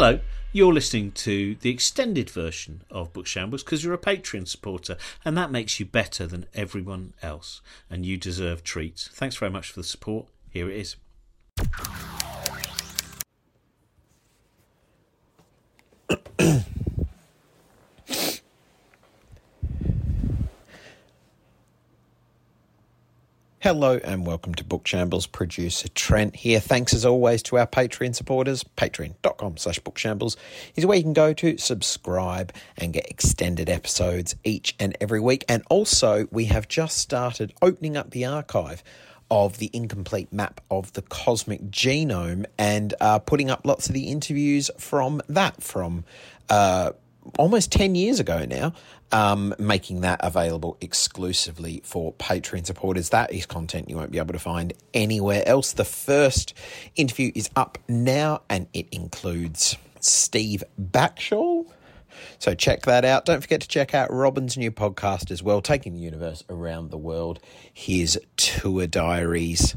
Hello, you're listening to the extended version of Book Shambles because you're a Patreon supporter, and that makes you better than everyone else, and you deserve treats. Thanks very much for the support. Here it is. Hello and welcome to Book Shambles. Producer Trent here. Thanks as always to our Patreon supporters. Patreon.com slash bookshambles is where you can go to subscribe and get extended episodes each and every week. And also, we have just started opening up the archive of the incomplete map of the cosmic genome and uh, putting up lots of the interviews from that from uh, almost 10 years ago now, um, making that available exclusively for Patreon supporters. That is content you won't be able to find anywhere else. The first interview is up now and it includes Steve Backshall. So check that out. Don't forget to check out Robin's new podcast as well, Taking the Universe Around the World, his tour diaries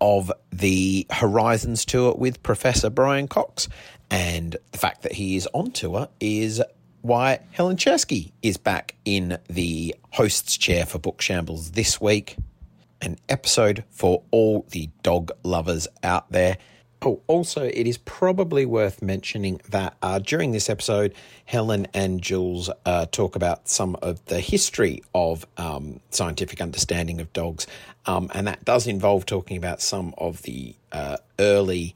of the Horizons tour with Professor Brian Cox. And the fact that he is on tour is why Helen Czerski is back in the host's chair for Book Shambles this week. An episode for all the dog lovers out there. Oh, also, it is probably worth mentioning that uh, during this episode, Helen and Jules uh, talk about some of the history of um, scientific understanding of dogs, um, and that does involve talking about some of the uh, early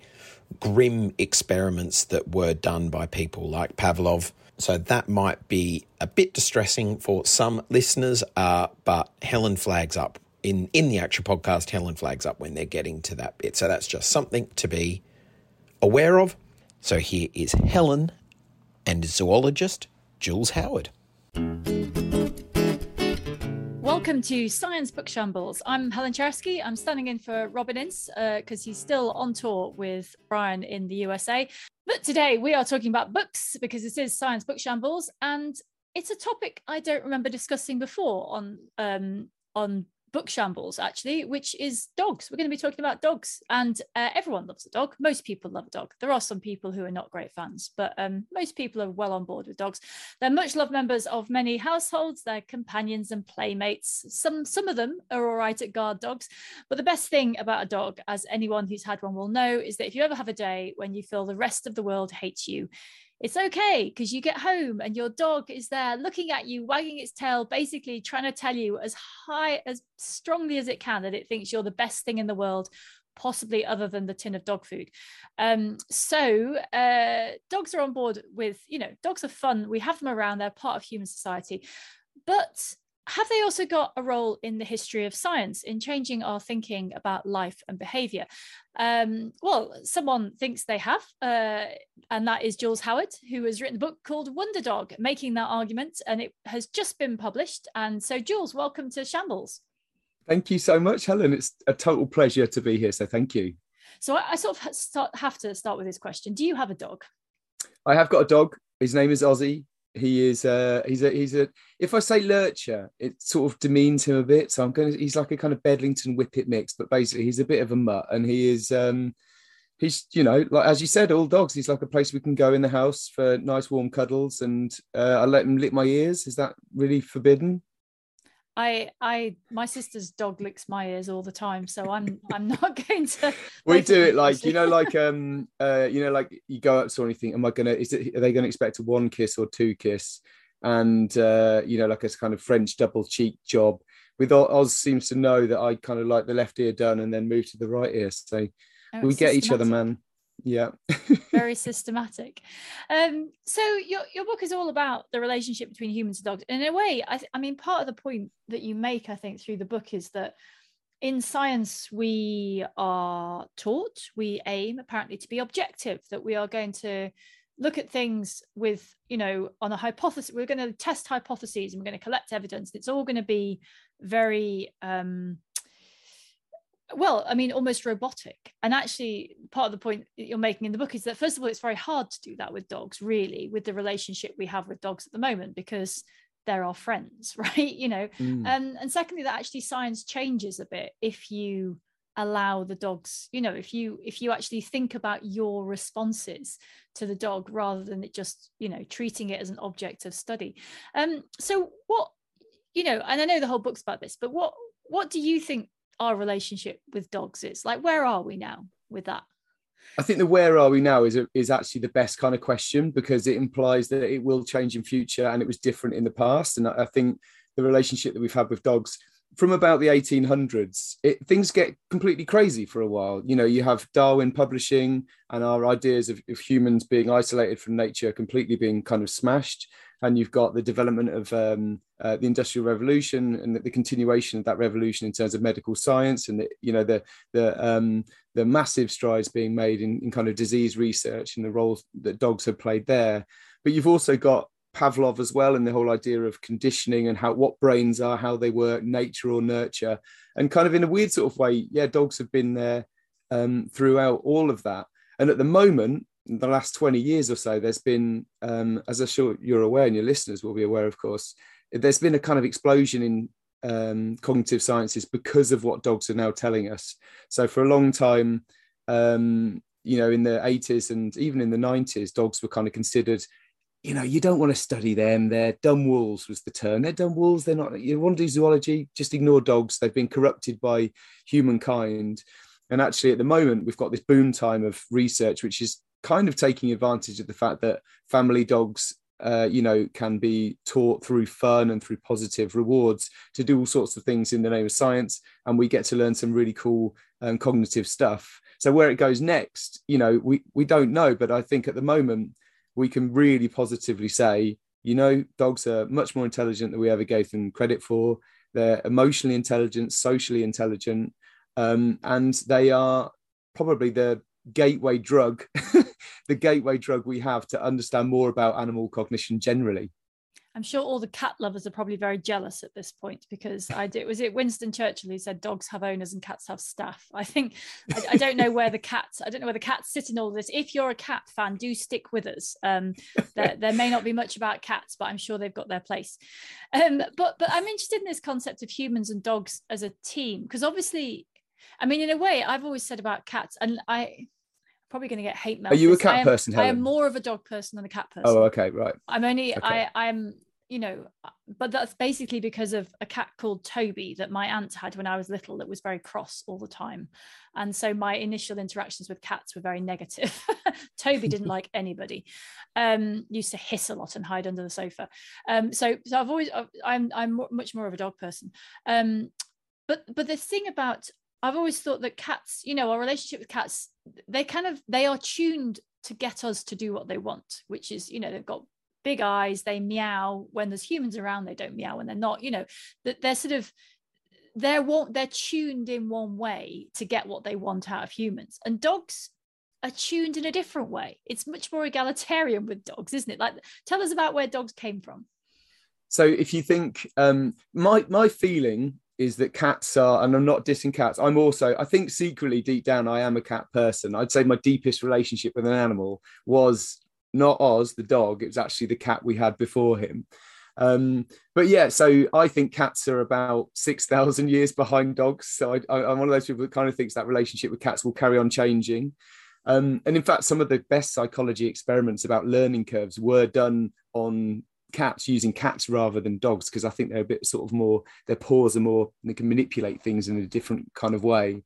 grim experiments that were done by people like Pavlov. So that might be a bit distressing for some listeners, uh, but Helen flags up in in the actual podcast, Helen flags up when they're getting to that bit. So that's just something to be aware of. So here is Helen and zoologist Jules Howard. Welcome to Science Book Shambles. I'm Helen Czerski. I'm standing in for Robin Ince because uh, he's still on tour with Brian in the USA. But today we are talking about books because this is Science Book Shambles, and it's a topic I don't remember discussing before on um, on book shambles actually which is dogs. We're going to be talking about dogs and uh, everyone loves a dog. Most people love a dog. There are some people who are not great fans but um, most people are well on board with dogs. They're much loved members of many households they're companions and playmates. Some some of them are all right at guard dogs but the best thing about a dog as anyone who's had one will know is that if you ever have a day when you feel the rest of the world hates you it's okay because you get home and your dog is there looking at you wagging its tail basically trying to tell you as high as strongly as it can that it thinks you're the best thing in the world possibly other than the tin of dog food. Um, so uh, dogs are on board with you know dogs are fun. We have them around. They're part of human society. But have they also got a role in the history of science in changing our thinking about life and behavior? Um, well, someone thinks they have, uh, and that is Jules Howard, who has written a book called Wonder Dog, making that argument, and it has just been published. And so, Jules, welcome to Shambles. Thank you so much, Helen. It's a total pleasure to be here. So, thank you. So, I, I sort of start, have to start with this question Do you have a dog? I have got a dog. His name is Ozzy he is uh he's a he's a if i say lurcher it sort of demeans him a bit. So i'm to he's like a kind of bedlington whippet mix but basically he's a bit of a mutt and he is um he's you know like as you said all dogs he's like a place we can go in the house for nice warm cuddles and uh, i let him lick my ears. Is that really forbidden I I my sister's dog licks my ears all the time, so I'm I'm not going to. we do it like you know, like um uh you know, like you go up to anything. Am I gonna? Is it? Are they going to expect a one kiss or two kiss? And uh, you know, like a kind of French double cheek job. With Oz seems to know that I kind of like the left ear done and then move to the right ear. So oh, we get each other, man yeah. Very systematic. Um so your your book is all about the relationship between humans and dogs. In a way I, th- I mean part of the point that you make i think through the book is that in science we are taught we aim apparently to be objective that we are going to look at things with you know on a hypothesis we're going to test hypotheses and we're going to collect evidence. It's all going to be very um well i mean almost robotic. And actually part of the point you're making in the book is that first of all it's very hard to do that with dogs really with the relationship we have with dogs at the moment because they're our friends right? You know? Mm. um, and secondly that actually science changes a bit if you allow the dogs you know if you if you actually think about your responses to the dog rather than it just you know treating it as an object of study. Um so what you know and i know the whole book's about this but what what do you think our relationship with dogs is like where are we now with that I think the where are we now is a, is actually the best kind of question because it implies that it will change in future and it was different in the past. And I think the relationship that we've had with dogs from about the 1800s, it, things get completely crazy for a while. You know, you have Darwin publishing and our ideas of, of humans being isolated from nature completely being kind of smashed and you've got the development of um, uh, the industrial revolution and the, the, continuation of that revolution in terms of medical science and the, you know the the um, the massive strides being made in, in kind of disease research and the roles that dogs have played there but you've also got Pavlov as well, and the whole idea of conditioning and how what brains are, how they work, nature or nurture, and kind of in a weird sort of way, yeah, dogs have been there um, throughout all of that. And at the moment, the last 20 years or so, there's been, um, as I'm sure you're aware, and your listeners will be aware, of course, there's been a kind of explosion in um, cognitive sciences because of what dogs are now telling us. So for a long time, um, you know, in the 80s and even in the 90s, dogs were kind of considered, you know, you don't want to study them. They're dumb wolves was the term. They're dumb wolves. They're not. You want to do zoology? Just ignore dogs. They've been corrupted by humankind. And actually, at the moment, we've got this boom time of research, which is kind of taking advantage of the fact that family dogs uh, you know, can be taught through fun and through positive rewards to do all sorts of things in the name of science. And we get to learn some really cool um, cognitive stuff. So where it goes next, you know, we, we don't know, but I think at the moment we can really positively say, you know, dogs are much more intelligent than we ever gave them credit for. They're emotionally intelligent, socially intelligent, um, and they are probably the gateway drug, the gateway drug we have to understand more about animal cognition generally. I'm sure all the cat lovers are probably very jealous at this point because I did. Was it Winston Churchill who said dogs have owners and cats have staff? I think I, I don't know where the cats. I don't know where the cats sit in all this. If you're a cat fan, do stick with us. Um, there, there may not be much about cats, but I'm sure they've got their place. Um, but but I'm interested in this concept of humans and dogs as a team because obviously, I mean, in a way, I've always said about cats, and I probably going to get hate mail. Are you a cat I am, person? Helen? I am more of a dog person than a cat person. Oh, okay, right. I'm only okay. I I'm you know, but that's basically because of a cat called Toby that my aunt had when I was little that was very cross all the time. And so my initial interactions with cats were very negative. Toby didn't like anybody. Um, used to hiss a lot and hide under the sofa. Um, so so I've always I'm I'm much more of a dog person. Um, but but the thing about I've always thought that cats, you know, our relationship with cats, they kind of they are tuned to get us to do what they want, which is, you know, they've got big eyes, they meow when there's humans around, they don't meow when they're not, you know, that they're sort of they're one they're tuned in one way to get what they want out of humans. And dogs are tuned in a different way. It's much more egalitarian with dogs, isn't it? Like tell us about where dogs came from. So if you think um my my feeling is that cats are, and I'm not dissing cats. I'm also, I think secretly deep down, I am a cat person. I'd say my deepest relationship with an animal was not Oz, the dog. It was actually the cat we had before him. Um, but yeah, so I think cats are about 6,000 years behind dogs. So I, am one of those people that kind of thinks that relationship with cats will carry on changing. Um, and in fact, some of the best psychology experiments about learning curves were done on cats using cats rather than dogs because I think they're a bit sort of more their paws are more they can manipulate things in a different kind of way.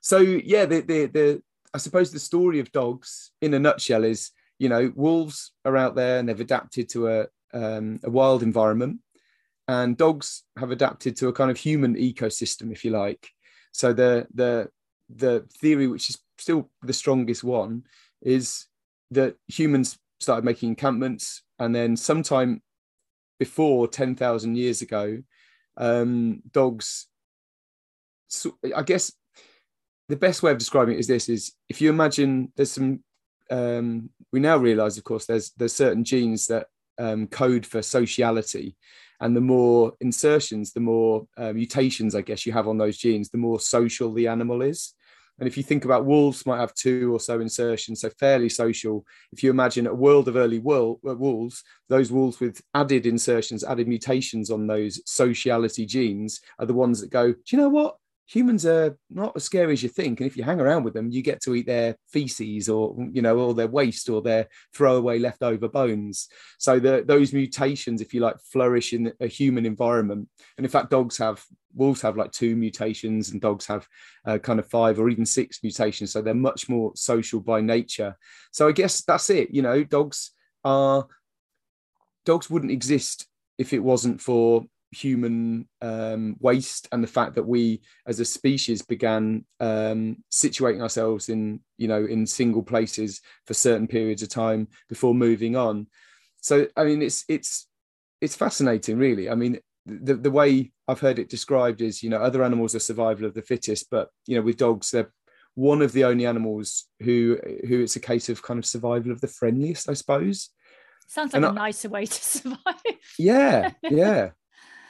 So yeah, the the, the I suppose the story of dogs in a nutshell is you know wolves are out there and they've adapted to a um, a wild environment, and dogs have adapted to a kind of human ecosystem, if you like. So the the the theory, which is still the strongest one, is that humans started making encampments and then sometime before 10,000 years ago, um, dogs, so I guess the best way of describing it is this is if you imagine there's some, um, we now realize, of course, there's, there's certain genes that um, code for sociality. And the more insertions, the more uh, mutations, I guess, you have on those genes, the more social the animal is. And if you think about wolves, might have two or so insertions, so fairly social. If you imagine a world of early world, uh, wolves, those wolves with added insertions, added mutations on those sociality genes are the ones that go, do you know what? Humans are not as scary as you think. And if you hang around with them, you get to eat their feces or, you know, or their waste or their throwaway leftover bones. So the, those mutations, if you like, flourish in a human environment. And in fact, dogs have, wolves have like two mutations and dogs have uh, kind of five or even six mutations. So they're much more social by nature. So I guess that's it. You know, dogs are, dogs wouldn't exist if it wasn't for human um, waste and the fact that we as a species began um, situating ourselves in you know in single places for certain periods of time before moving on. So i mean it's it's it's fascinating really. I mean the, the way i've heard it described is you know other animals are survival of the fittest but you know with dogs they're one of the only animals who who it's a case of kind of survival of the friendliest i suppose. Sounds like and a I, nicer way to survive. Yeah yeah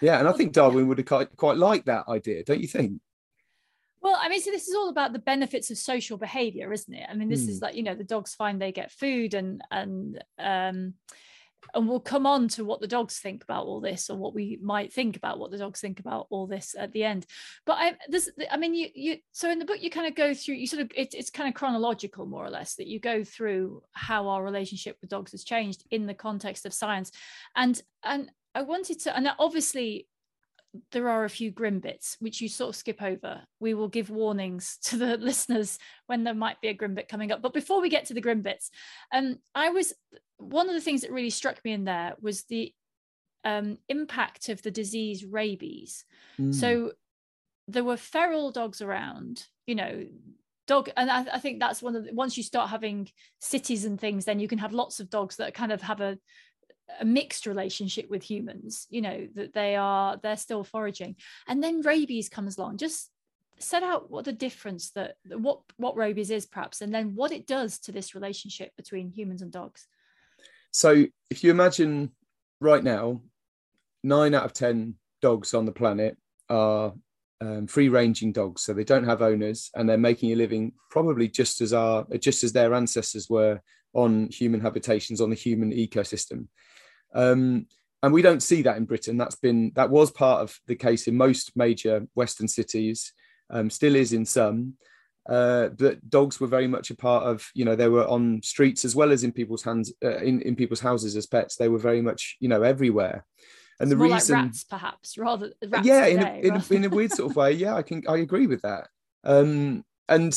yeah, and I think Darwin would have quite, quite liked that idea, don't you think? Well, I mean, so this is all about the benefits of social behavior, isn't it? I mean, this mm. is hmm. like you know the dogs find they get food, and and um, and we'll come on to what the dogs think about all this, or what we might think about what the dogs think about all this at the end. But I this, I mean, you you so in the book you kind of go through, you sort of it, it's kind of chronological more or less that you go through how our relationship with dogs has changed in the context of science, and and I wanted to, and obviously there are a few grim bits which you sort of skip over. We will give warnings to the listeners when there might be a grim bit coming up. But before we get to the grim bits, um, I was one of the things that really struck me in there was the um, impact of the disease rabies. Mm. So there were feral dogs around, you know, dog, and I, I think that's one of the, once you start having cities and things, then you can have lots of dogs that kind of have a a mixed relationship with humans you know that they are they're still foraging. And then rabies comes along. Just set out what the difference that what what rabies is perhaps and then what it does to this relationship between humans and dogs. So if you imagine right now nine out of ten dogs on the planet are um, free ranging dogs. So they don't have owners and they're making a living probably just as our just as their ancestors were on human habitations on the human ecosystem um, and we don't see that in Britain. That's been that was part of the case in most major Western cities, um, still is in some. Uh, but dogs were very much a part of, you know, they were on streets as well as in people's hands, uh, in in people's houses as pets. They were very much, you know, everywhere. And it's the reason, like rats, perhaps, rather rats yeah, in, a, in, a, in a weird sort of way, yeah, I can I agree with that. Um, and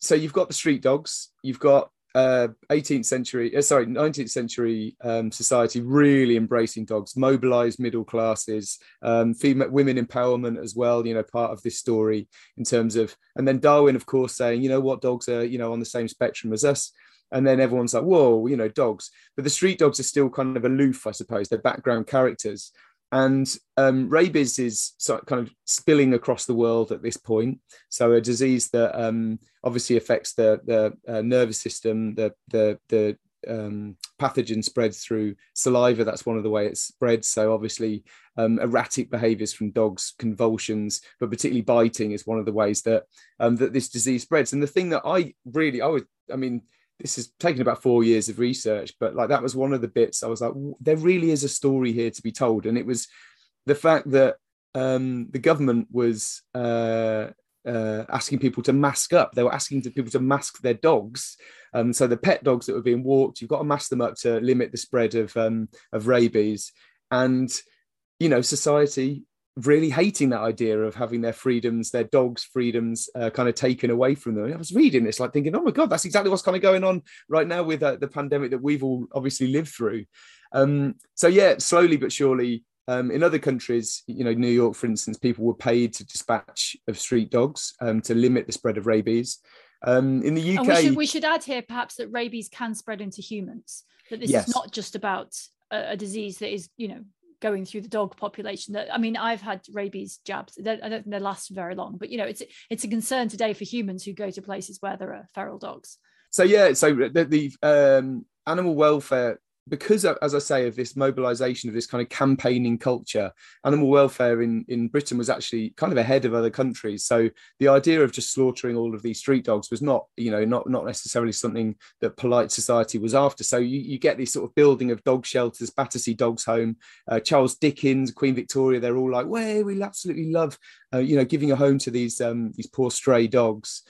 so you've got the street dogs, you've got uh, 18th century, uh, sorry, 19th century um, society really embracing dogs, mobilized middle classes, um, female women empowerment as well. You know, part of this story in terms of, and then Darwin, of course, saying, you know what, dogs are, you know, on the same spectrum as us. And then everyone's like, whoa, you know, dogs. But the street dogs are still kind of aloof, I suppose. They're background characters. And um, rabies is kind of spilling across the world at this point. So a disease that um, obviously affects the, the uh, nervous system, the the the um, pathogen spreads through saliva. That's one of the way it spreads. So obviously, um, erratic behaviours from dogs, convulsions, but particularly biting is one of the ways that um, that this disease spreads. And the thing that I really, I would, I mean, this has taken about four years of research, but like that was one of the bits I was like, there really is a story here to be told. And it was the fact that um, the government was uh, uh, asking people to mask up. They were asking people to mask their dogs. Um, so the pet dogs that were being walked, you've got to mask them up to limit the spread of um, of rabies. And you know, society really hating that idea of having their freedoms, their dogs' freedoms, uh, kind of taken away from them. I was reading this, like thinking, oh my god, that's exactly what's kind of going on right now with uh, the pandemic that we've all obviously lived through. Um, so yeah, slowly but surely. Um, in other countries, you know, New York, for instance, people were paid to dispatch of street dogs um, to limit the spread of rabies. Um, in the UK, we should, we should, add here perhaps that rabies can spread into humans. That this yes. is not just about a, a disease that is, you know, going through the dog population that i mean i've had rabies jabs. I don't think they last very long but you know it's it's a concern today for humans who go to places where there are feral dogs. So yeah so the, the um, animal welfare because as i say of this mobilization of this kind of campaigning culture animal welfare in in britain was actually kind of ahead of other countries. So the idea of just slaughtering all of these street dogs was not you know not not necessarily something that polite society was after. So you, you get this sort of building of dog shelters battersea dogs home uh, charles dickens queen victoria they're all like way we absolutely love uh, you know giving a home to these um, these poor stray dogs.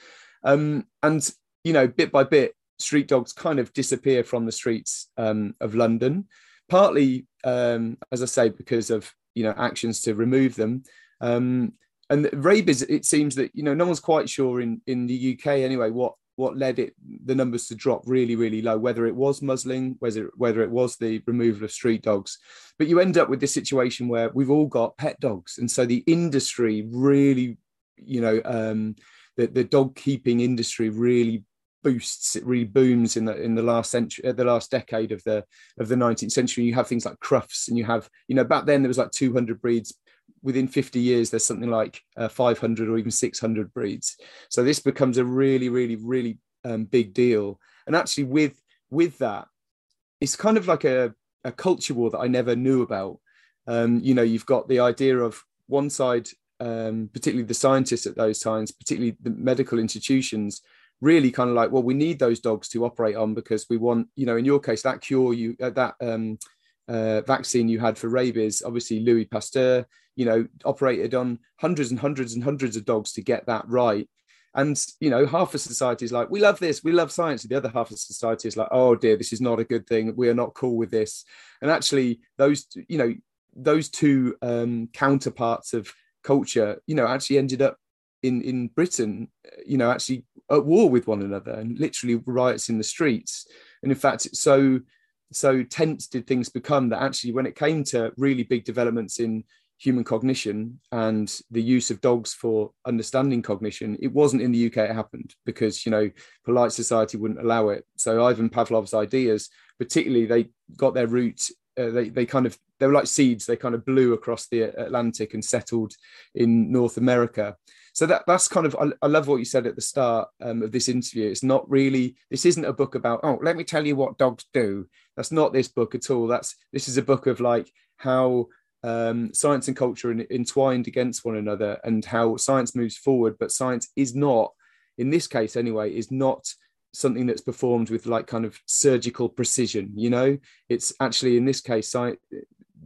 Um, and you know bit by bit street dogs kind of disappear from the streets um, of London, partly, um, as I say, because of you know actions to remove them. Um, and rabies, it seems that you know no one's quite sure in in the UK anyway what what led it the numbers to drop really really low whether it was muzzling whether whether it was the removal of street dogs but you end up with this situation where we've all got pet dogs and so the industry really you know um the, the dog keeping industry really boosts it really booms in the in the last century uh, the last decade of the of the 19th century. You have things like crufts and you have you know back then there was like 200 breeds. Within 50 years there's something like uh, 500 or even 600 breeds. So this becomes a really really really um, big deal. And actually with with that it's kind of like a, a culture war that i never knew about. Um, you know you've got the idea of one side um, particularly the scientists at those times particularly the medical institutions really kind of like, well, we need those dogs to operate on because we want, you know, in your case, that cure you uh, that um, uh, vaccine you had for rabies, obviously Louis Pasteur, you know, operated on hundreds and hundreds and hundreds of dogs to get that right. And you know, half of society is like, we love this, we love science. The other half of society is like, oh dear, this is not a good thing. We are not cool with this. And actually, those, you know, those two um, counterparts of culture, you know, actually ended up in in Britain, you know, actually at war with one another and literally riots in the streets. And in fact, so so tense did things become that actually, when it came to really big developments in human cognition and the use of dogs for understanding cognition, it wasn't in the UK it happened because you know polite society wouldn't allow it. So Ivan Pavlov's ideas, particularly, they got their roots. Uh, they they kind of they were like seeds. They kind of blew across the Atlantic and settled in North America so that that's kind of I, I love what you said at the start um, of this interview. It's not really this isn't a book about oh let me tell you what dogs do. That's not this book at all. That's this is a book of like how um, science and culture are entwined against one another and how science moves forward, but science is not in this case anyway is not something that's performed with like kind of surgical precision you know it's actually in this case science,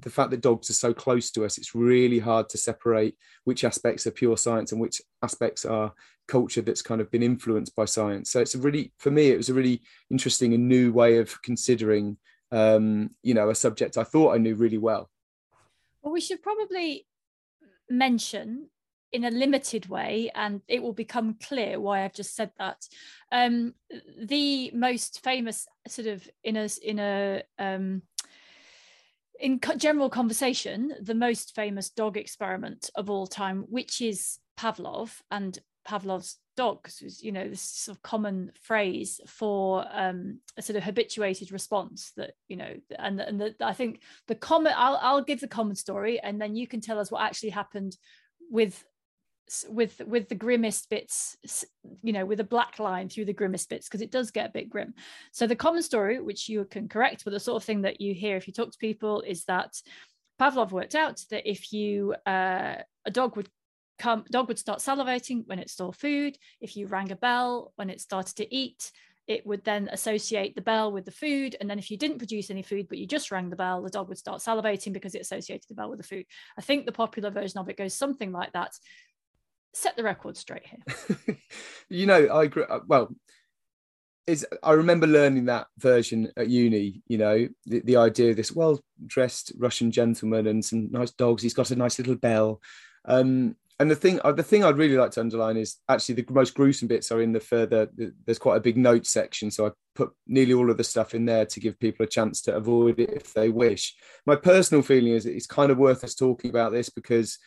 the fact that dogs are so close to us, it's really hard to separate which aspects are pure science and which aspects are culture that's kind of been influenced by science. So it's a really, for me, it was a really interesting and new way of considering, um, you know, a subject I thought I knew really well. Well, we should probably mention in a limited way, and it will become clear why I've just said that. Um, the most famous sort of in a in a um, in general conversation, the most famous dog experiment of all time, which is Pavlov and Pavlov's dogs, is you know this sort of common phrase for um, a sort of habituated response that you know, and and the, I think the common I'll I'll give the common story, and then you can tell us what actually happened with with with the grimmest bits you know with a black line through the grimmest bits because it does get a bit grim so the common story which you can correct but the sort of thing that you hear if you talk to people is that pavlov worked out that if you uh, a dog would come dog would start salivating when it saw food if you rang a bell when it started to eat it would then associate the bell with the food. And then if you didn't produce any food, but you just rang the bell, the dog would start salivating because it associated the bell with the food. I think the popular version of it goes something like that set the record straight here. you know, I agree. Uh, well, is I remember learning that version at uni. You know, the, the idea of this well-dressed Russian gentleman and some nice dogs. He's got a nice little bell. Um, and the thing, uh, the thing I'd really like to underline is actually the most gruesome bits are in the further. There's quite a big note section, so I put nearly all of the stuff in there to give people a chance to avoid it if they wish. My personal feeling is it's kind of worth us talking about this because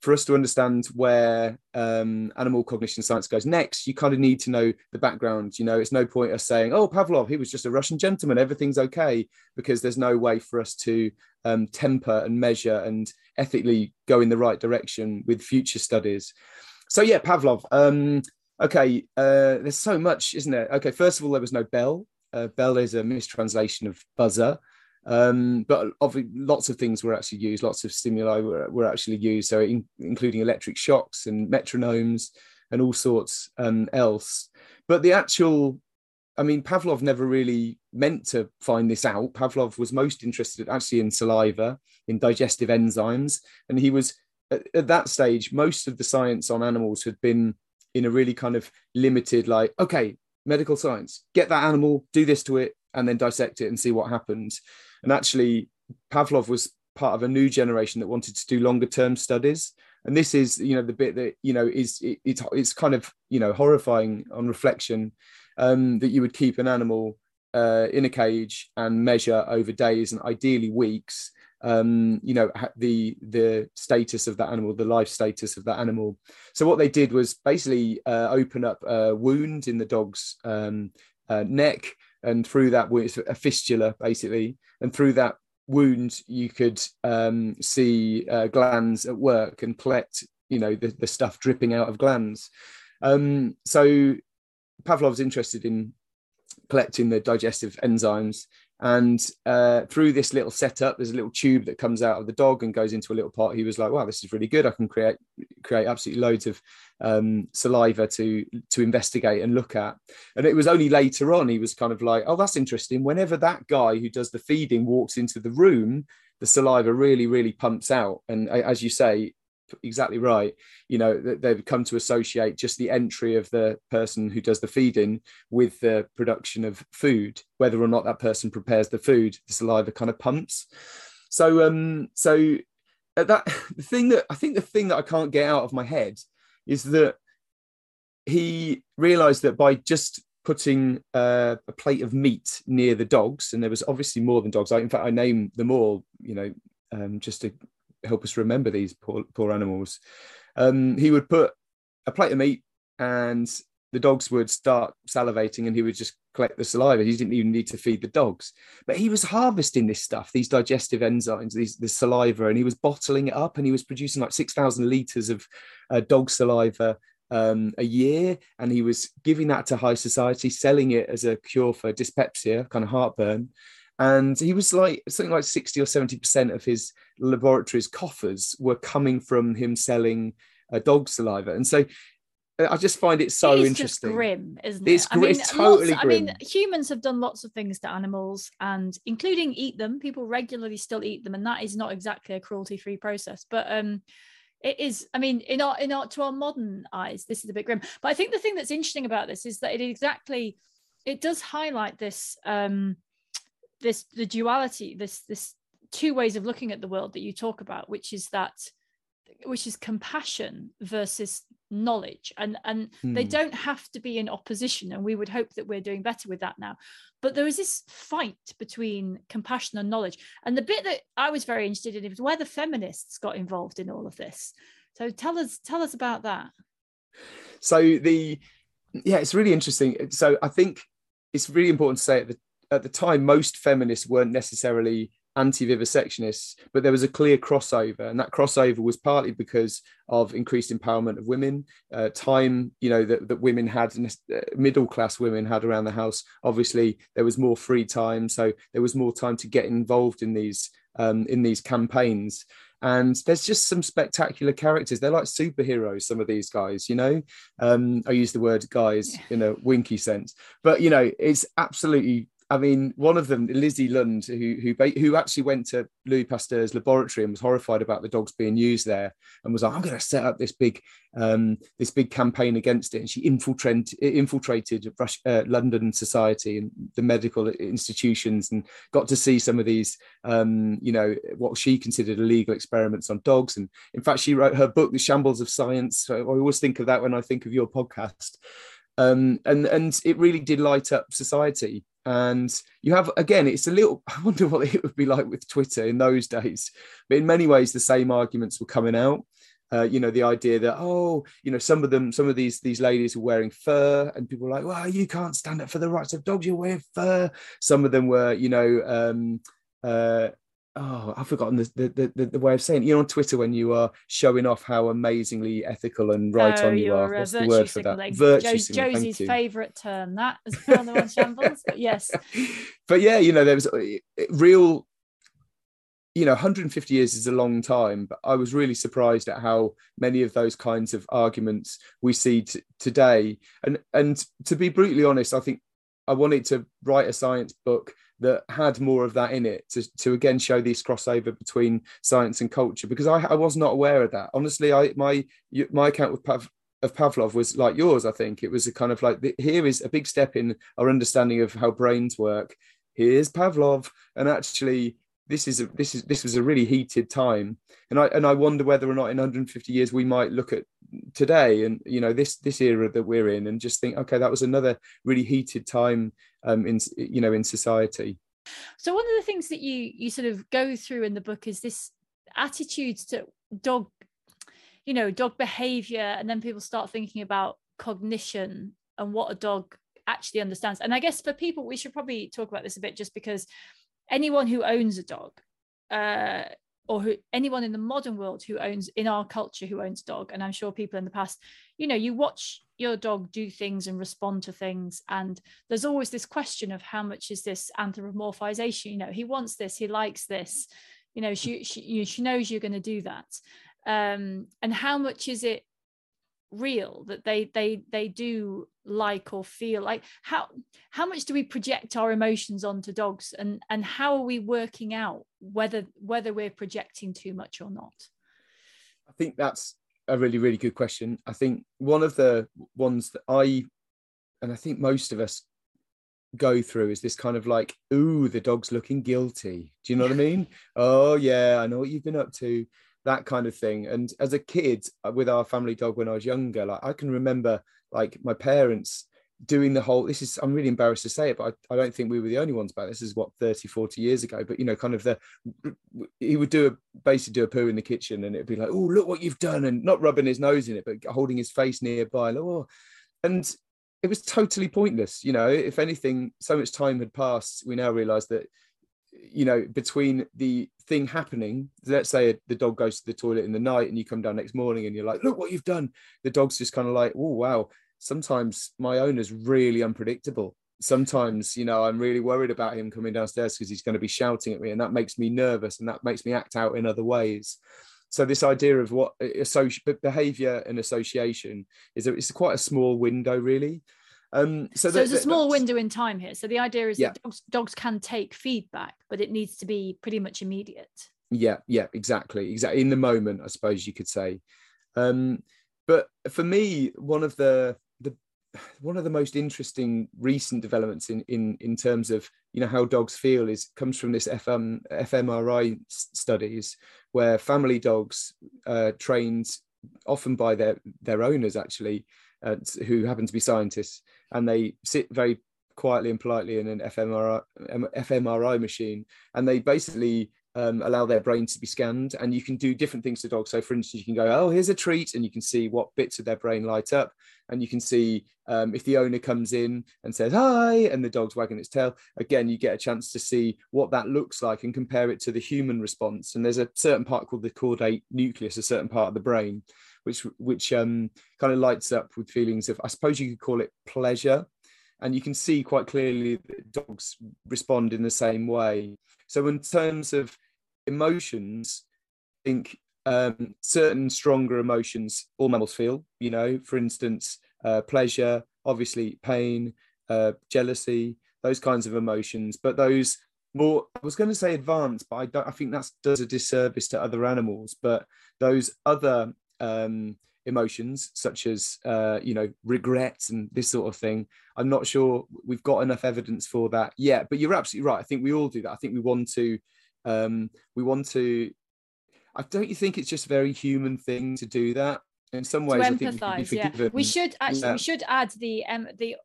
for us to understand where um, animal cognition science goes next, you kind of need to know the background. You know, it's no point us saying, "Oh, Pavlov, he was just a Russian gentleman, everything's okay," because there's no way for us to um, temper and measure and ethically go in the right direction with future studies. So yeah, Pavlov. Um, okay, uh, there's so much, isn't there? Okay, first of all, there was no bell. Uh, bell is a mistranslation of buzzer. Um, but obviously, lots of things were actually used. Lots of stimuli were, were actually used. So, in, including electric shocks and metronomes and all sorts um, else. But the actual, I mean, Pavlov never really meant to find this out. Pavlov was most interested actually in saliva, in digestive enzymes, and he was at, at that stage. Most of the science on animals had been in a really kind of limited, like, okay, medical science, get that animal, do this to it, and then dissect it and see what happens. And actually, Pavlov was part of a new generation that wanted to do longer term studies. And this is, you know, the bit that you know is it, it's it's kind of you know horrifying on reflection um, that you would keep an animal uh, in a cage and measure over days and ideally weeks um, you know the the status of that animal the life status of that animal so what they did was basically uh, open up a wound in the dog's um, uh, neck and through that it's a fistula basically and through that wound you could um, see uh, glands at work and collect you know the, the stuff dripping out of glands. Um, so pavlov's interested in collecting the digestive enzymes and uh, through this little setup, there's a little tube that comes out of the dog and goes into a little pot. He was like, "Wow, this is really good. I can create create absolutely loads of um, saliva to to investigate and look at." And it was only later on he was kind of like, "Oh, that's interesting." Whenever that guy who does the feeding walks into the room, the saliva really, really pumps out. And as you say, exactly right. You know, they've come to associate just the entry of the person who does the feeding with the production of food, whether or not that person prepares the food, the saliva kind of pumps. So, um, so that the thing that I think the thing that I can't get out of my head is that he realized that by just putting uh, a plate of meat near the dogs, and there was obviously more than dogs. I, in fact, I named them all, you know, um, just to help us remember these poor, poor animals. Um, he would put a plate of meat and the dogs would start salivating and he would just collect the saliva. He didn't even need to feed the dogs. But he was harvesting this stuff, these digestive enzymes, these the saliva, and he was bottling it up and he was producing like 6,000 litres of uh, dog saliva um, a year. And he was giving that to high society, selling it as a cure for dyspepsia, kind of heartburn and he was like something like 60 or 70 percent of his laboratory's coffers were coming from him selling uh, dog saliva and so uh, I just find it so it interesting. grim, isn't it? It's, I mean, it's totally lots, grim. I mean, humans have done lots of things to animals, and including eat them. People regularly still eat them, and that is not exactly a cruelty-free process. But um, it is. I mean, in our in our to our modern eyes, this is a bit grim. But I think the thing that's interesting about this is that it exactly it does highlight this um this the duality this this two ways of looking at the world that you talk about which is that which is compassion versus knowledge. And and hmm. they don't have to be in opposition and we would hope that we're doing better with that now. But there is this fight between compassion and knowledge. And the bit that i was very interested in is where the feminists got involved in all of this. So tell us tell us about that. So the yeah it's really interesting. So i think it's really important to say at the at the time, most feminists weren't necessarily anti-vivisectionists, but there was a clear crossover, and that crossover was partly because of increased empowerment of women, uh, time you know that, that women had, uh, middle class women had around the house. Obviously, there was more free time, so there was more time to get involved in these um, in these campaigns. And there's just some spectacular characters. They're like superheroes. Some of these guys, you know. Um, I use the word guys in a winky sense, but you know, it's absolutely I mean, one of them, Lizzie Lind, who who who actually went to Louis Pasteur's laboratory and was horrified about the dogs being used there, and was like, "I'm going to set up this big um, this big campaign against it." And she infiltrated infiltrated uh, London society and the medical institutions, and got to see some of these, um, you know, what she considered illegal experiments on dogs. And in fact, she wrote her book, The Shambles of Science. So I always think of that when I think of your podcast. Um, and and it really did light up society and you have again it's a little i wonder what it would be like with twitter in those days. But in many ways the same arguments were coming out. Uh, you know the idea that oh you know some of them some of these these ladies were wearing fur and people were like well you can't stand up for the rights of dogs you're wearing fur. Some of them were you know um, uh, oh, I've forgotten the, the, the, the, way of saying it. You know, on Twitter when you are showing off how amazingly ethical and right oh, on you are. What's the word for that? Virtue jo- Josie's favourite term. That as well on shambles. But yes. But yeah, you know, there was uh, real you know 150 years is a long time but i was really surprised at how many of those kinds of arguments we see t- today and and to be brutally honest i think i wanted to write a science book that had more of that in it to, to again show this crossover between science and culture because I, I was not aware of that. Honestly i my my account with Pav, of Pavlov was like yours I think. It was a kind of like here is a big step in our understanding of how brains work. Here's Pavlov. And actually this is a, this is this was a really heated time. And i and i wonder whether or not in 150 years we might look at today and you know this this era that we're in and just think okay that was another really heated time um in you know in society. So one of the things that you you sort of go through in the book is this attitudes to dog you know dog behavior. And then people start thinking about cognition and what a dog actually understands. And i guess for people we should probably talk about this a bit just because anyone who owns a dog uh, or who anyone in the modern world who owns in our culture who owns a dog and i'm sure people in the past you know you watch your dog do things and respond to things and there's always this question of how much is this anthropomorphization? You know he wants this he likes this. You know she she, she knows you're going to do that. Um, and how much is it real that they they they do like or feel like how how much do we project our emotions onto dogs? And and how are we working out whether whether we're projecting too much or not? I think that's a really really good question. I think one of the ones that i and i think most of us go through is this kind of like ooh the dog's looking guilty. Do you know what i mean? Oh yeah i know what you've been up to that kind of thing. And as a kid uh, with our family dog when I was younger, like I can remember like my parents doing the whole this is i'm really embarrassed to say it but I, I, don't think we were the only ones about this. this is what 30 40 years ago but you know kind of the he would do a basically do a poo in the kitchen and it'd be like oh look what you've done and not rubbing his nose in it but holding his face nearby like, oh. and it was totally pointless you know if anything so much time had passed we now realize that you know between the thing happening let's say the dog goes to the toilet in the night and you come down next morning and you're like look what you've done. The dog's just kind of like oh wow. Sometimes my owner's really unpredictable. Sometimes you know i'm really worried about him coming downstairs because he's going to be shouting at me and that makes me nervous and that makes me act out in other ways. So this idea of what eh, eh, associ- behavior and association is a, it's quite a small window really um, so, so there's a small window in time here. So the idea is yeah. that dogs, dogs can take feedback, but it needs to be pretty much immediate. Yeah, yeah, exactly, exactly. In the moment, I suppose you could say. Um, but for me, one of the the one of the most interesting recent developments in in in terms of you know how dogs feel is comes from this FM fMRI studies where family dogs uh, trained often by their their owners actually uh, who happen to be scientists and they sit very quietly and politely in an fMRI, fMRI machine, and they basically um, allow their brains to be scanned. And you can do different things to dogs. So, for instance, you can go, "Oh, here's a treat," and you can see what bits of their brain light up, and you can see um, if the owner comes in and says "Hi," and the dog's wagging its tail. Again, you get a chance to see what that looks like and compare it to the human response. And there's a certain part called the caudate nucleus, a certain part of the brain, which which um, kind of lights up with feelings of I suppose you could call it pleasure, and you can see quite clearly that dogs respond in the same way. So in terms of emotions, I think um, certain stronger emotions all mammals feel. You know, for instance, uh, pleasure, obviously pain, uh, jealousy, those kinds of emotions. But those more, I was going to say advanced, but I don't. I think that does a disservice to other animals. But those other um, emotions such as uh, you know regrets and this sort of thing. I'm not sure we've got enough evidence for that yet but you're absolutely right. I think we all do that. I think we want to um, we want to i don't you think it's just a very human thing to do that? In some ways to empathize we yeah. we should actually yeah. we should add the um the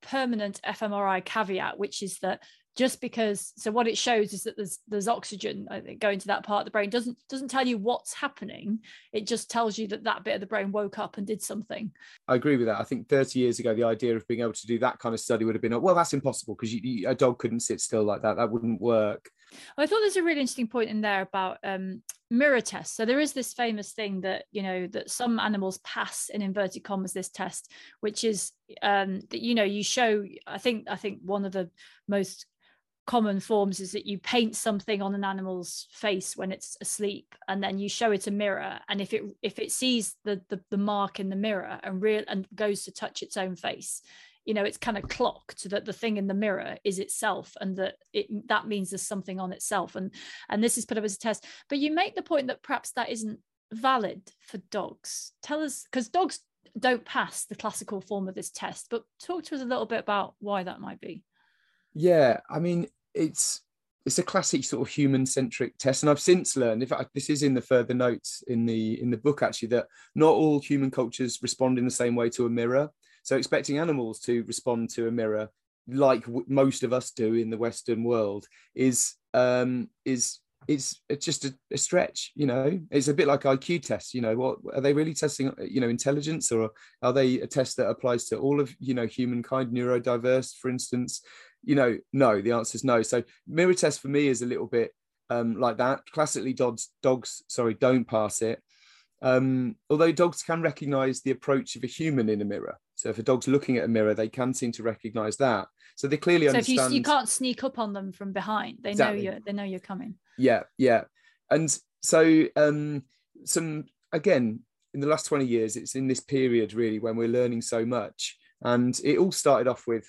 permanent fMRI caveat which is that just because so what it shows is that there's there's oxygen going to that part of the brain. Doesn't doesn't tell you what's happening. It just tells you that that bit of the brain woke up and did something. I agree with that. I think 30 years ago the idea of being able to do that kind of study would have been well that's impossible because a dog couldn't sit still like that. That wouldn't work. I thought there's a really interesting point in there about um, mirror tests. So there is this famous thing that you know that some animals pass in inverted commas this test which is um, that you know you show i think i think one of the most common forms is that you paint something on an animal's face when it's asleep and then you show it a mirror and if it if it sees the the, the mark in the mirror and real and goes to touch its own face you know it's kind of clocked that the thing in the mirror is itself and that it that means there's something on itself and and this is put up as a test. But you make the point that perhaps that isn't valid for dogs. Tell us because dogs don't pass the classical form of this test but talk to us a little bit about why that might be yeah, I mean, it's it's a classic sort of human centric test, and I've since learned. In fact, this is in the further notes in the in the book actually that not all human cultures respond in the same way to a mirror. So expecting animals to respond to a mirror like w- most of us do in the Western world is um, is it's it's just a, a, stretch you know it's a bit like iq tests you know what are they really testing you know intelligence or are they a test that applies to all of you know humankind neurodiverse for instance you know, no, the answer is no. So mirror test for me is a little bit um, like that. Classically, dogs, dogs, sorry, don't pass it. Um, although dogs can recognize the approach of a human in a mirror. So if a dog's looking at a mirror, they can seem to recognize that. So they clearly so understand. So if you, you can't sneak up on them from behind, they exactly. know you're they know you're coming. Yeah, yeah. And so um, some again in the last 20 years, it's in this period really when we're learning so much. And it all started off with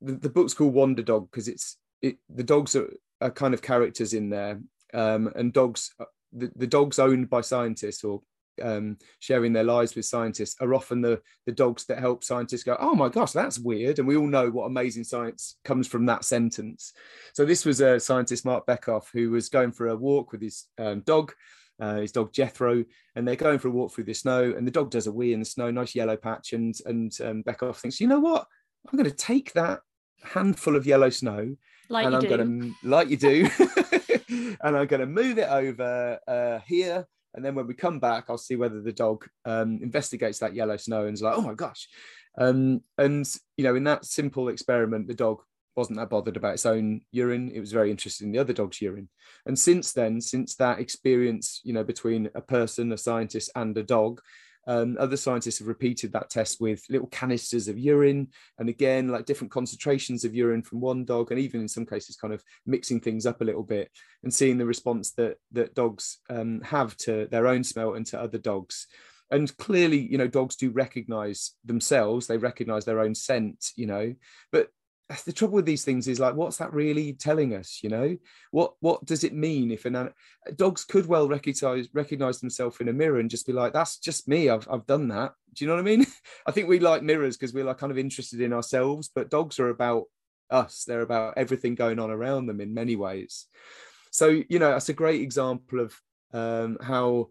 the, the book's called Wonder Dog because it's it, the dogs are, are kind of characters in there, um, and dogs uh, the, the dogs owned by scientists or um, sharing their lives with scientists are often the the dogs that help scientists go, oh my gosh, that's weird, and we all know what amazing science comes from that sentence. So this was a scientist, Marc Bekoff, who was going for a walk with his um, dog. Uh, his dog Jethro, and they're going for a walk through the snow, and the dog does a wee in the snow, nice yellow patch, and and um, Bekoff thinks, you know what, I'm going to take that handful of yellow snow, like and I'm do. going to, like you do, and I'm going to move it over uh, here. And then when we come back, I'll see whether the dog um, investigates that yellow snow and is like, oh my gosh. Um, and, you know, in that simple experiment, the dog wasn't that bothered about its own urine. It was very interested in the other dog's urine. And since then, since that experience, you know, between a person, a scientist, and a dog, um, other scientists have repeated that test with little canisters of urine, and again, like different concentrations of urine from one dog, and even in some cases, kind of mixing things up a little bit and seeing the response that that dogs um, have to their own smell and to other dogs. And clearly you know dogs do recognize themselves they recognize their own scent you know but the trouble with these things is like what's that really telling us you know? What what does it mean if an dogs could well recognize recognize themselves in a mirror and just be like that's just me i've, I've done that. Do you know what i mean? I think we like mirrors because we're like kind of interested in ourselves but dogs are about us. They're about everything going on around them in many ways. So you know that's a great example of um, how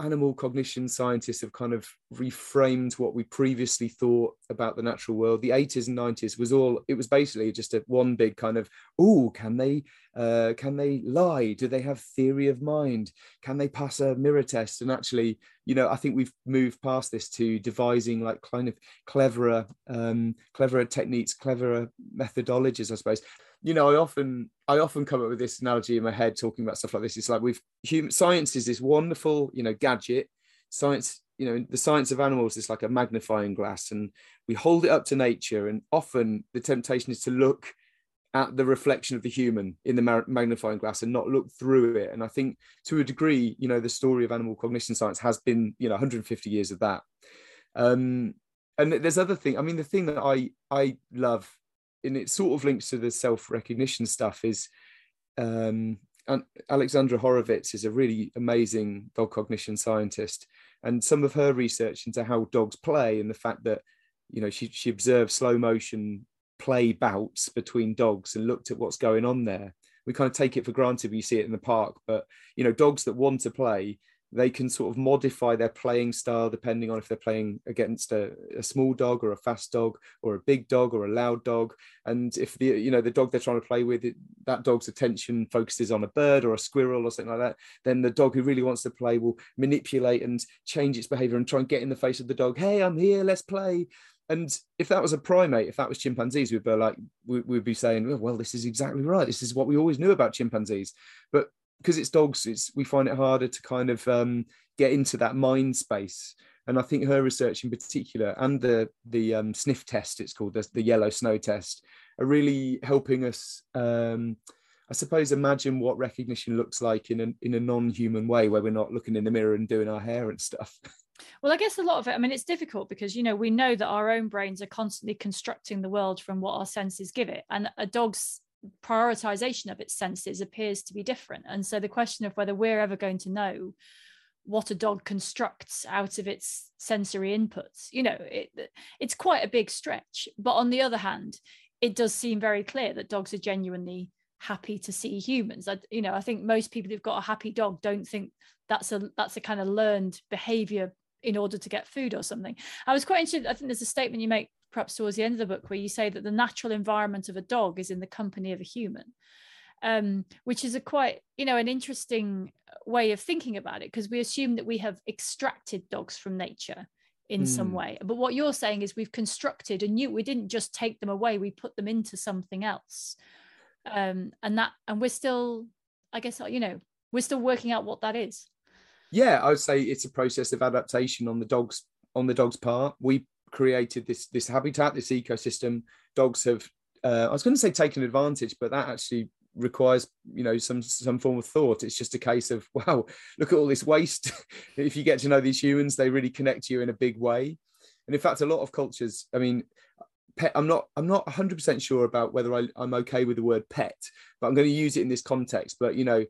animal cognition scientists have kind of reframed what we previously thought about the natural world. The 80s and 90s was all it was basically just a one big kind of oh can they uh, can they lie? Do they have theory of mind? Can they pass a mirror test? And actually, you know, I think we've moved past this to devising like kind of cleverer um, cleverer techniques, cleverer methodologies, I suppose you know, I often I often come up with this analogy in my head talking about stuff like this. It's like we've human science is this wonderful, you know, gadget. Science, you know, the science of animals is like a magnifying glass, and we hold it up to nature. And often the temptation is to look at the reflection of the human in the magnifying glass and not look through it. And I think to a degree, you know, the story of animal cognition science has been, you know, 150 years of that. Um, and there's other thing. I mean, the thing that I I love and it sort of links to the self-recognition stuff is um, and Alexandra Horowitz is a really amazing dog cognition scientist, and some of her research into how dogs play and the fact that you know she she observed slow motion play bouts between dogs and looked at what's going on there. We kind of take it for granted when you see it in the park, but you know dogs that want to play they can sort of modify their playing style depending on if they're playing against a, a, small dog or a fast dog or a big dog or a loud dog. And if the you know the dog they're trying to play with it, that dog's attention focuses on a bird or a squirrel or something like that then the dog who really wants to play will manipulate and change its behavior and try and get in the face of the dog. Hey i'm here let's play and if that was a primate, if that was chimpanzees, we'd be like, we'd be saying, well, this is exactly right. This is what we always knew about chimpanzees. But because it's dogs, it's we find it harder to kind of um, get into that mind space. and I think her research in particular and the the um, sniff test, it's called the, the yellow snow test, are really helping us. Um, I suppose imagine what recognition looks like in a in a non-human way, where we're not looking in the mirror and doing our hair and stuff. Well, I guess a lot of it, I mean, it's difficult because, you know, we know that our own brains are constantly constructing the world from what our senses give it. And a dog's prioritization of its senses appears to be different. And so the question of whether we're ever going to know what a dog constructs out of its sensory inputs, you know, it, it's quite a big stretch. But on the other hand, it does seem very clear that dogs are genuinely happy to see humans. I, you know, I think most people who've got a happy dog don't think that's a that's a kind of learned behavior in order to get food or something. I was quite interested. I think there's a statement you make perhaps towards the end of the book where you say that the natural environment of a dog is in the company of a human. Um, which is a quite you know an interesting way of thinking about it because we assume that we have extracted dogs from nature in mm. some way but what you're saying is we've constructed a new we didn't just take them away we put them into something else um, and that and we're still i guess you know we're still working out what that is yeah i would say it's a process of adaptation on the dog's on the dog's part. We created this this habitat this ecosystem. Dogs have uh, i was going to say taken advantage but that actually requires you know some some form of thought. It's just a case of wow look at all this waste. If you get to know these humans they really connect you in a big way. And in fact a lot of cultures i mean pet i'm not i'm not 100% sure about whether I, i'm okay with the word pet but i'm going to use it in this context. But you know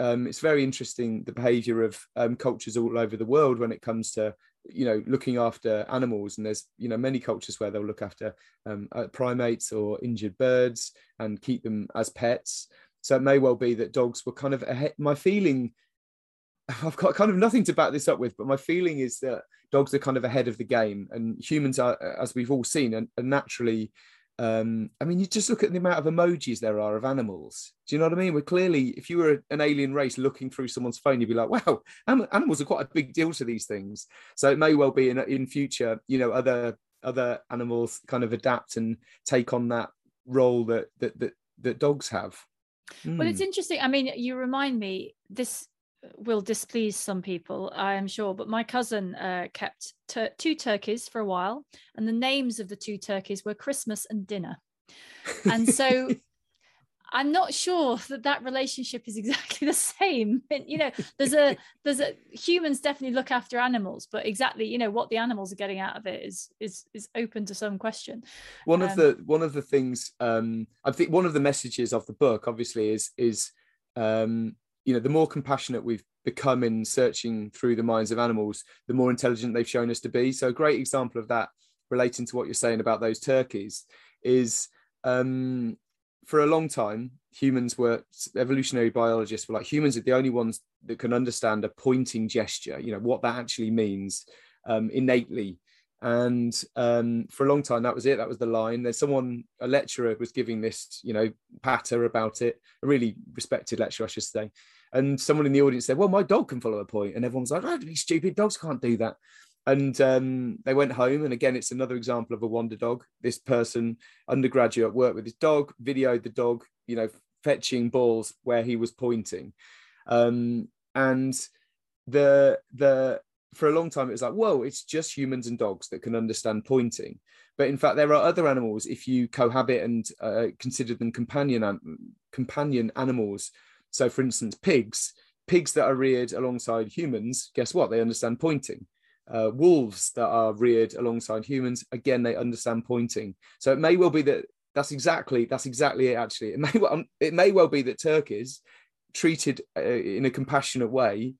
um, it's very interesting the behavior of um, cultures all over the world when it comes to you know looking after animals. And there's you know many cultures where they'll look after um, uh, primates or injured birds and keep them as pets. So it may well be that dogs were kind of ahead. My feeling i've got kind of nothing to back this up with but my feeling is that dogs are kind of ahead of the game. And humans are as we've all seen are, are naturally um, I mean, you just look at the amount of emojis there are of animals. Do you know what I mean? We're clearly, if you were an alien race looking through someone's phone, you'd be like, wow, animals are quite a big deal to these things. So it may well be in, in future, you know, other other animals kind of adapt and take on that role that that that, that dogs have. Mm. Well, it's hmm. interesting. I mean, you remind me this will displease some people, I am sure. But my cousin uh, kept tur- two turkeys for a while, and the names of the two turkeys were Christmas and Dinner. And so I'm not sure that that relationship is exactly the same. You know, there's a there's a humans definitely look after animals, but exactly you know what the animals are getting out of it is is is open to some question. One um, of the one of the things um, I think one of the messages of the book obviously is is um, you know the more compassionate we've become in searching through the minds of animals the more intelligent they've shown us to be. So a great example of that relating to what you're saying about those turkeys is um, for a long time humans were evolutionary biologists were like humans are the only ones that can understand a pointing gesture you know what that actually means um, innately and um, for a long time that was it. That was the line. There's someone a lecturer was giving this you know patter about it a really respected lecturer i should say. And someone in the audience said well my dog can follow a point. And everyone's like oh stupid dogs can't do that. And um, they went home. And again it's another example of a wonder dog. This person undergraduate worked with his dog videoed the dog you know fetching balls where he was pointing. Um, and the the for a long time it was like whoa it's just humans and dogs that can understand pointing. But in fact there are other animals if you cohabit and uh, consider them companion companion animals. So for instance pigs pigs that are reared alongside humans guess what? They understand pointing. Uh, wolves that are reared alongside humans again they understand pointing. So it may well be that that's exactly that's exactly it actually. It may well, it may well be that turkeys treated uh, in a compassionate way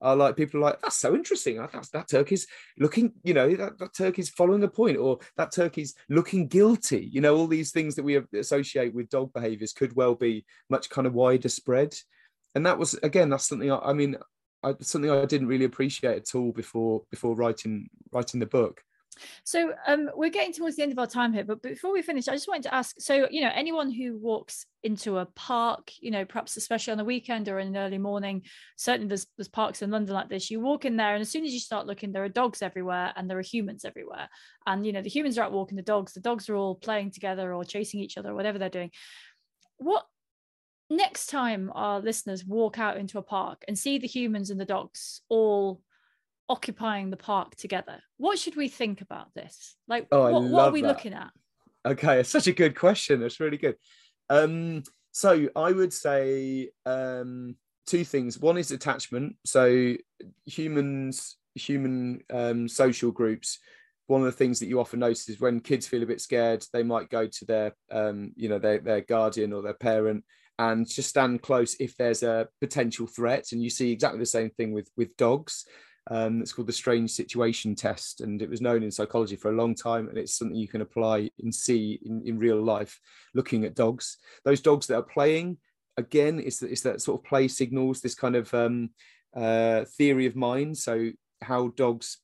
are like people are like that's so interesting. That's that turkey's looking you know that, that turkey's following a point or that turkey's looking guilty. You know all these things that we associate with dog behaviors could well be much kind of wider spread. And that was again that's something i, I mean I, something i didn't really appreciate at all before before writing writing the book so um, we're getting towards the end of our time here, but before we finish, I just wanted to ask: so you know, anyone who walks into a park, you know, perhaps especially on the weekend or in an early morning, certainly there's there's parks in London like this. You walk in there, and as soon as you start looking, there are dogs everywhere and there are humans everywhere. And you know, the humans are out walking the dogs. The dogs are all playing together or chasing each other, or whatever they're doing. What next time our listeners walk out into a park and see the humans and the dogs all occupying the park together. What should we think about this? Like, Oh, what, what are we that. looking at? Okay, it's such a good question. It's really good. Um, so I would say um, two things. One is attachment. So humans, human um, social groups. One of the things that you often notice is when kids feel a bit scared, they might go to their, um, you know, their their guardian or their parent and just stand close if there's a potential threat. And you see exactly the same thing with with dogs. Um, it's called the strange situation test, and it was known in psychology for a long time. And it's something you can apply and see in, in real life, looking at dogs. Those dogs that are playing, again, it's, it's that sort of play signals, this kind of um, uh, theory of mind. So how dogs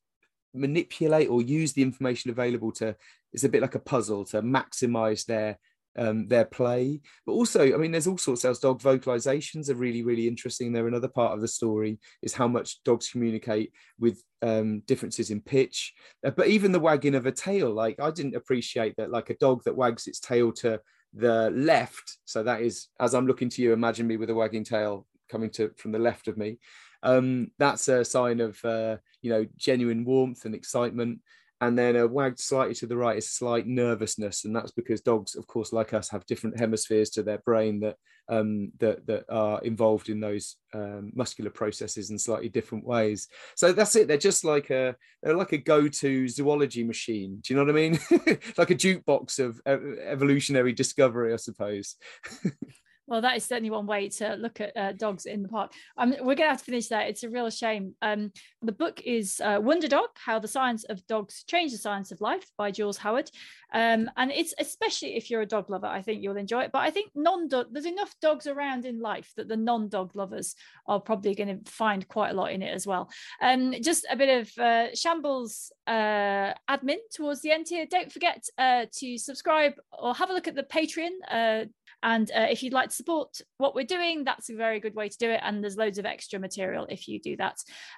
manipulate or use the information available to it's a bit like a puzzle to maximize their um, their play. But also, I mean, there's all sorts else. Dog vocalizations are really, really interesting. They're another part of the story is how much dogs communicate with um, differences in pitch. Uh, but even the wagging of a tail, like I didn't appreciate that, like a dog that wags its tail to the left. So that is, as I'm looking to you, imagine me with a wagging tail coming to from the left of me. Um, that's a sign of, uh, you know, genuine warmth and excitement and then a wagged slightly to the right is slight nervousness, and that's because dogs, of course, like us, have different hemispheres to their brain that um, that that are involved in those um, muscular processes in slightly different ways. So that's it. They're just like a they're like a go-to zoology machine. Do you know what I mean? like a jukebox of evolutionary discovery, I suppose. Well, that is certainly one way to look at uh, dogs in the park. Um, we're going to have to finish that. It's a real shame. Um, the book is uh, Wonder Dog How the Science of Dogs Changed the Science of Life by Jules Howard. Um, and it's especially if you're a dog lover, I think you'll enjoy it. But I think non dog, there's enough dogs around in life that the non dog lovers are probably going to find quite a lot in it as well. Um, just a bit of uh, shambles uh, admin towards the end here. Don't forget uh, to subscribe or have a look at the Patreon. And uh, if you'd like to support what we're doing, that's a very good way to do it. And there's loads of extra material if you do that.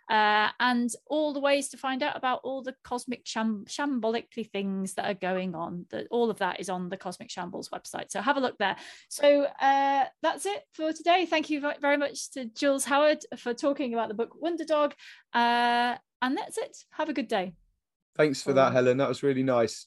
Uh, and all the ways to find out about all the cosmic sham- shambolically things that are going on. That all of that is on the Cosmic Shambles website. So have a look there. So uh, that's it for today. Thank you very much to Jules Howard for talking about the book Wonder Dog. Uh, and that's it. Have a good day. Thanks for that, Helen. That was really nice.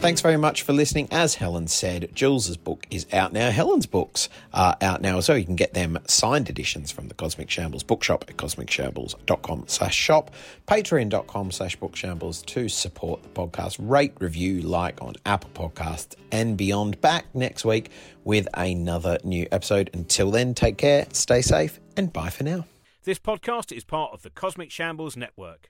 Thanks very much for listening. As Helen said, Jules's book is out now. Helen's books are out now, so you can get them signed editions from the Cosmic Shambles bookshop at cosmicshambles.com slash shop, patreon.com slash bookshambles to support the podcast. Rate, review, like on Apple Podcasts and beyond. Back next week with another new episode. Until then, take care, stay safe, and bye for now. This podcast is part of the Cosmic Shambles Network.